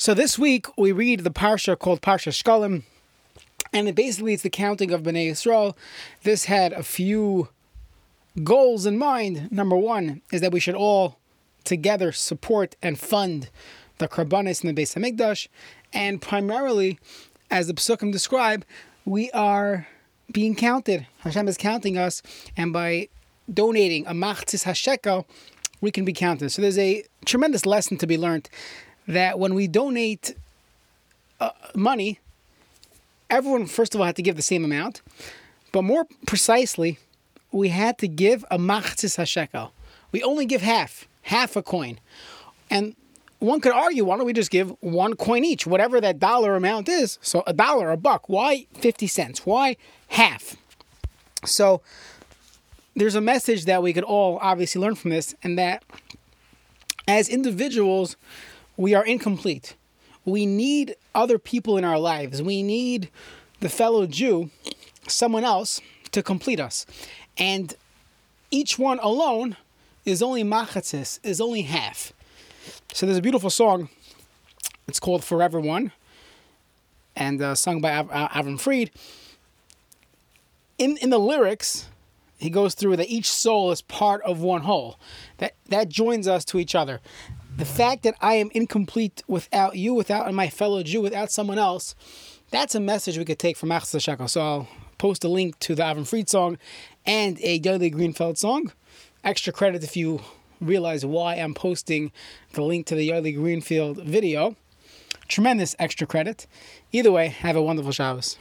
So this week we read the parsha called Parsha Shkalim, and it basically it's the counting of Bnei Yisrael. This had a few goals in mind. Number one is that we should all together support and fund the Karbanis in the Beis Hamikdash, and primarily, as the Psukim describe, we are being counted. Hashem is counting us, and by donating a machzis hashekel, we can be counted. So there's a tremendous lesson to be learned that when we donate uh, money, everyone first of all had to give the same amount, but more precisely, we had to give a machzis hashekel. We only give half, half a coin, and one could argue, why don't we just give one coin each, whatever that dollar amount is? So a dollar, a buck. Why 50 cents? Why half? So there's a message that we could all obviously learn from this, and that as individuals, we are incomplete. We need other people in our lives. We need the fellow Jew, someone else, to complete us. And each one alone is only machatzis, is only half. So there's a beautiful song. It's called Forever One, and uh, sung by Av- Avram Fried. In in the lyrics, he goes through that each soul is part of one whole. That that joins us to each other. The fact that I am incomplete without you, without my fellow Jew, without someone else, that's a message we could take from Achsa Shekel. So I'll post a link to the Avram Fried song and a Dudley Greenfeld song. Extra credit if you realize why I'm posting the link to the Yardley Greenfield video. Tremendous extra credit. Either way, have a wonderful Shabbos.